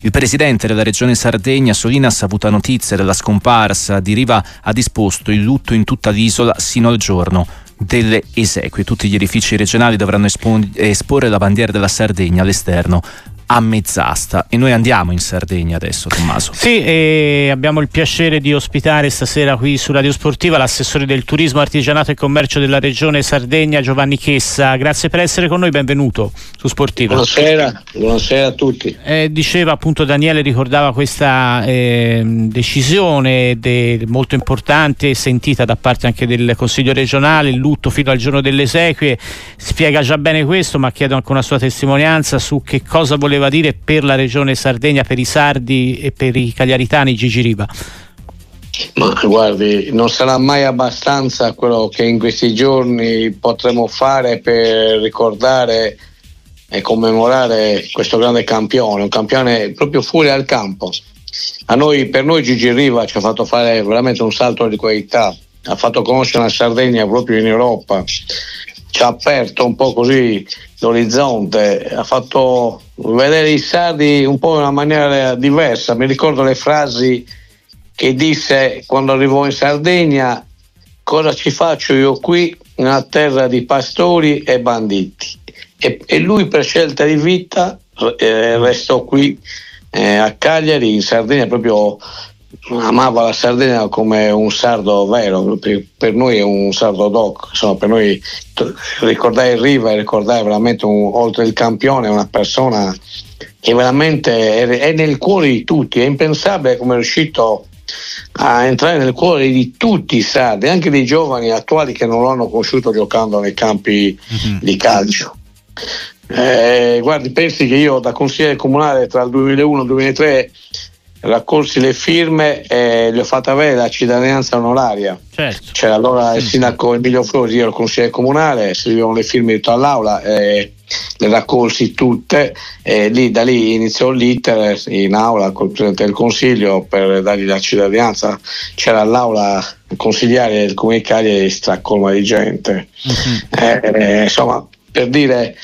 Il presidente della regione Sardegna, Solina, ha saputo notizia della scomparsa di Riva, ha disposto il lutto in tutta l'isola sino al giorno delle esequie. Tutti gli edifici regionali dovranno esporre la bandiera della Sardegna all'esterno a mezz'asta e noi andiamo in Sardegna adesso Tommaso. Sì, e abbiamo il piacere di ospitare stasera qui su Radio Sportiva l'assessore del turismo, artigianato e commercio della regione Sardegna Giovanni Chessa. Grazie per essere con noi, benvenuto su Sportiva. Buonasera, buonasera a tutti. Eh, diceva appunto Daniele, ricordava questa eh, decisione de, molto importante sentita da parte anche del Consiglio regionale, il lutto fino al giorno delle esequie, spiega già bene questo ma chiedo anche una sua testimonianza su che cosa voleva voleva dire per la regione Sardegna, per i sardi e per i cagliaritani Gigi Riva? Ma guardi, non sarà mai abbastanza quello che in questi giorni potremo fare per ricordare e commemorare questo grande campione, un campione proprio fuori al campo. Noi, per noi Gigi Riva ci ha fatto fare veramente un salto di qualità, ha fatto conoscere la Sardegna proprio in Europa, ci ha aperto un po' così l'orizzonte, ha fatto vedere i sardi un po' in una maniera diversa. Mi ricordo le frasi che disse quando arrivò in Sardegna, cosa ci faccio io qui, una terra di pastori e banditi. E, e lui per scelta di vita eh, restò qui eh, a Cagliari, in Sardegna, proprio amava la Sardegna come un sardo vero, per, per noi è un sardo doc, insomma per noi ricordare Riva e ricordare veramente un, oltre il campione una persona che veramente è, è, nel cuore di tutti, è impensabile come è riuscito a entrare nel cuore di tutti i sardi, anche dei giovani attuali che non lo hanno conosciuto giocando nei campi mm-hmm. di calcio. Eh, guardi, pensi che io da consigliere comunale tra il 2001 e il 2003 raccolsi le firme e le ho fatte avere la cittadinanza onoraria. Certo. C'era allora il sindaco Emilio Flori, io ero consigliere comunale, servivano le firme di tutta l'Aula, e le raccolsi tutte e lì, da lì iniziò l'iter in aula col Presidente del Consiglio per dargli la cittadinanza. C'era all'aula consigliare del Comune di Cagliari stracolma di gente. Uh-huh. Eh, insomma, per dire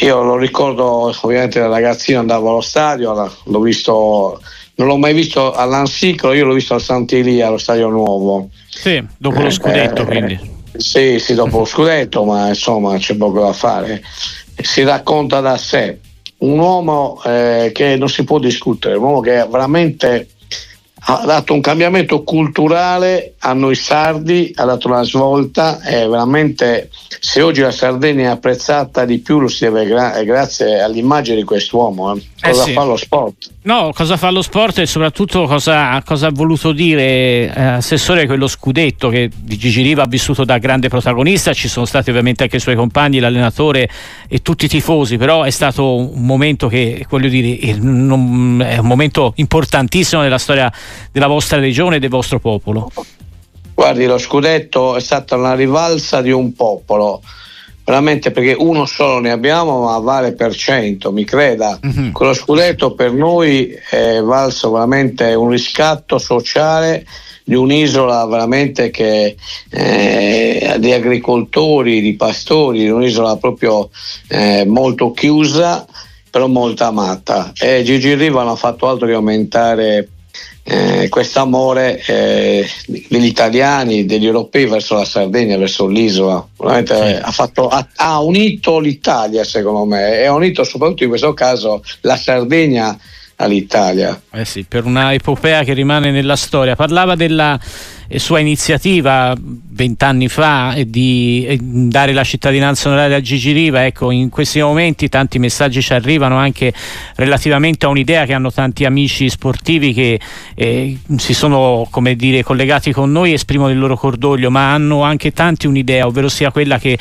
io lo ricordo ovviamente da ragazzino andavo allo stadio, l'ho visto non l'ho mai visto all'Ansiclo, io l'ho visto al Sant'Elia, allo Stadio Nuovo. Sì, dopo lo scudetto eh, quindi. Sì, sì, dopo lo scudetto, ma insomma c'è poco da fare. Si racconta da sé. Un uomo eh, che non si può discutere, un uomo che veramente ha dato un cambiamento culturale a noi sardi, ha dato una svolta e veramente se oggi la Sardegna è apprezzata di più lo si deve gra- grazie all'immagine di quest'uomo. Eh. eh cosa eh sì. fa lo sport? No, cosa fa lo sport e soprattutto cosa, cosa ha voluto dire eh, Assessore quello scudetto che di Gigi Riva ha vissuto da grande protagonista, ci sono stati ovviamente anche i suoi compagni, l'allenatore e tutti i tifosi, però è stato un momento che, voglio dire, è un momento importantissimo nella storia della vostra regione e del vostro popolo. Guardi, lo scudetto è stata una rivalsa di un popolo veramente perché uno solo ne abbiamo ma vale per cento, mi creda. Mm-hmm. Quello scudetto per noi è valso veramente un riscatto sociale di un'isola veramente che eh, di agricoltori, di pastori, di un'isola proprio eh, molto chiusa però molto amata e Gigi Riva non ha fatto altro che aumentare eh, questo amore eh, degli italiani, degli europei verso la Sardegna, verso l'isola. Veramente sì. ha, fatto, ha, ha, unito l'Italia secondo me e ha unito soprattutto in questo caso la Sardegna all'Italia. Eh sì, per una epopea che rimane nella storia. Parlava della eh, sua iniziativa vent'anni fa di dare la cittadinanza onoraria a Gigi Riva. Ecco, in questi momenti tanti messaggi ci arrivano anche relativamente a un'idea che hanno tanti amici sportivi che eh, si sono come dire, collegati con noi esprimono il loro cordoglio, ma hanno anche tanti un'idea, ovvero sia quella che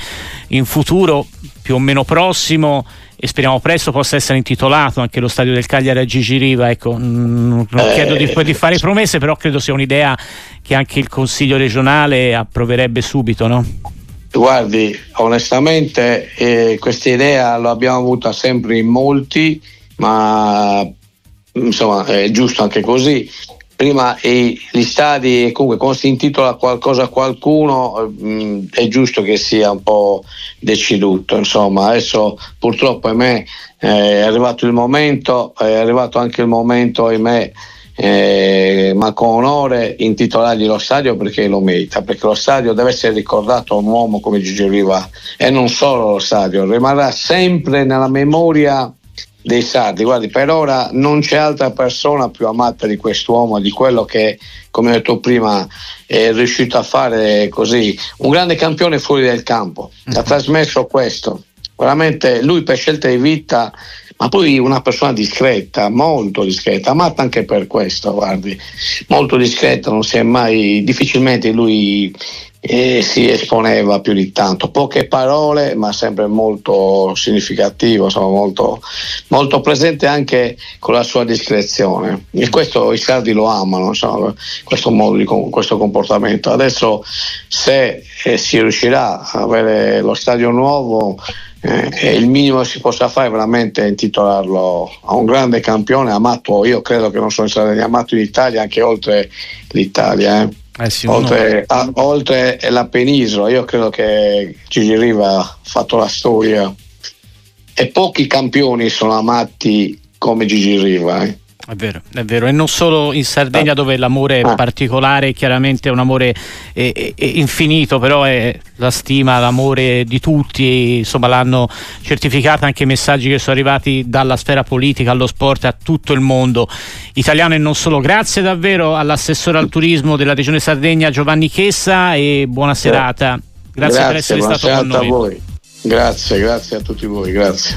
in futuro più o meno prossimo e speriamo presto possa essere intitolato anche lo stadio del Cagliari a Gigi Riva. Ecco, non eh, chiedo di, di, fare promesse, però credo sia un'idea che anche il Consiglio regionale approverebbe subito, no? Guardi, onestamente eh, questa idea l'abbiamo avuta sempre in molti, ma insomma è giusto anche così. prima e gli stadi, comunque quando si intitola qualcosa a qualcuno mh, mm, è giusto che sia un po' deceduto, insomma adesso purtroppo ahimè è arrivato il momento, è arrivato anche il momento ahimè eh, ma con onore intitolargli lo stadio perché lo merita, perché lo stadio deve essere ricordato a un uomo come Gigi Riva e non solo lo stadio, rimarrà sempre nella memoria dei sardi. Guardi, per ora non c'è altra persona più amata di quest'uomo, di quello che, come ho detto prima, è riuscito a fare così. Un grande campione fuori del campo. Ha mhm. trasmesso questo. Veramente lui per scelta di vita, ma poi una persona discreta, molto discreta, amata anche per questo, guardi, molto discreta, non si è mai, difficilmente lui e si esponeva più di tanto, poche parole ma sempre molto significativo, insomma, molto, molto, presente anche con la sua discrezione e questo i sardi lo amano, insomma, questo modo questo comportamento. Adesso se eh, si riuscirà a avere lo stadio nuovo eh, il minimo che si possa fare è veramente intitolarlo a un grande campione amato, io credo che non sono stato amato in Italia anche oltre l'Italia. Eh. Eh sì, oltre, a, oltre, la penisola, io credo che Gigi Riva ha fatto la storia e pochi campioni sono amati come Gigi Riva. Eh. È vero, è vero, e non solo in Sardegna dove l'amore è ah. particolare, chiaramente è un amore è, è, è infinito, però è la stima, l'amore di tutti, insomma l'hanno certificato anche i messaggi che sono arrivati dalla sfera politica allo sport a tutto il mondo italiano e non solo. Grazie davvero all'assessore al turismo della Regione Sardegna Giovanni Chessa e buona serata. Grazie, grazie per essere stato con noi. Grazie, grazie a tutti voi, grazie.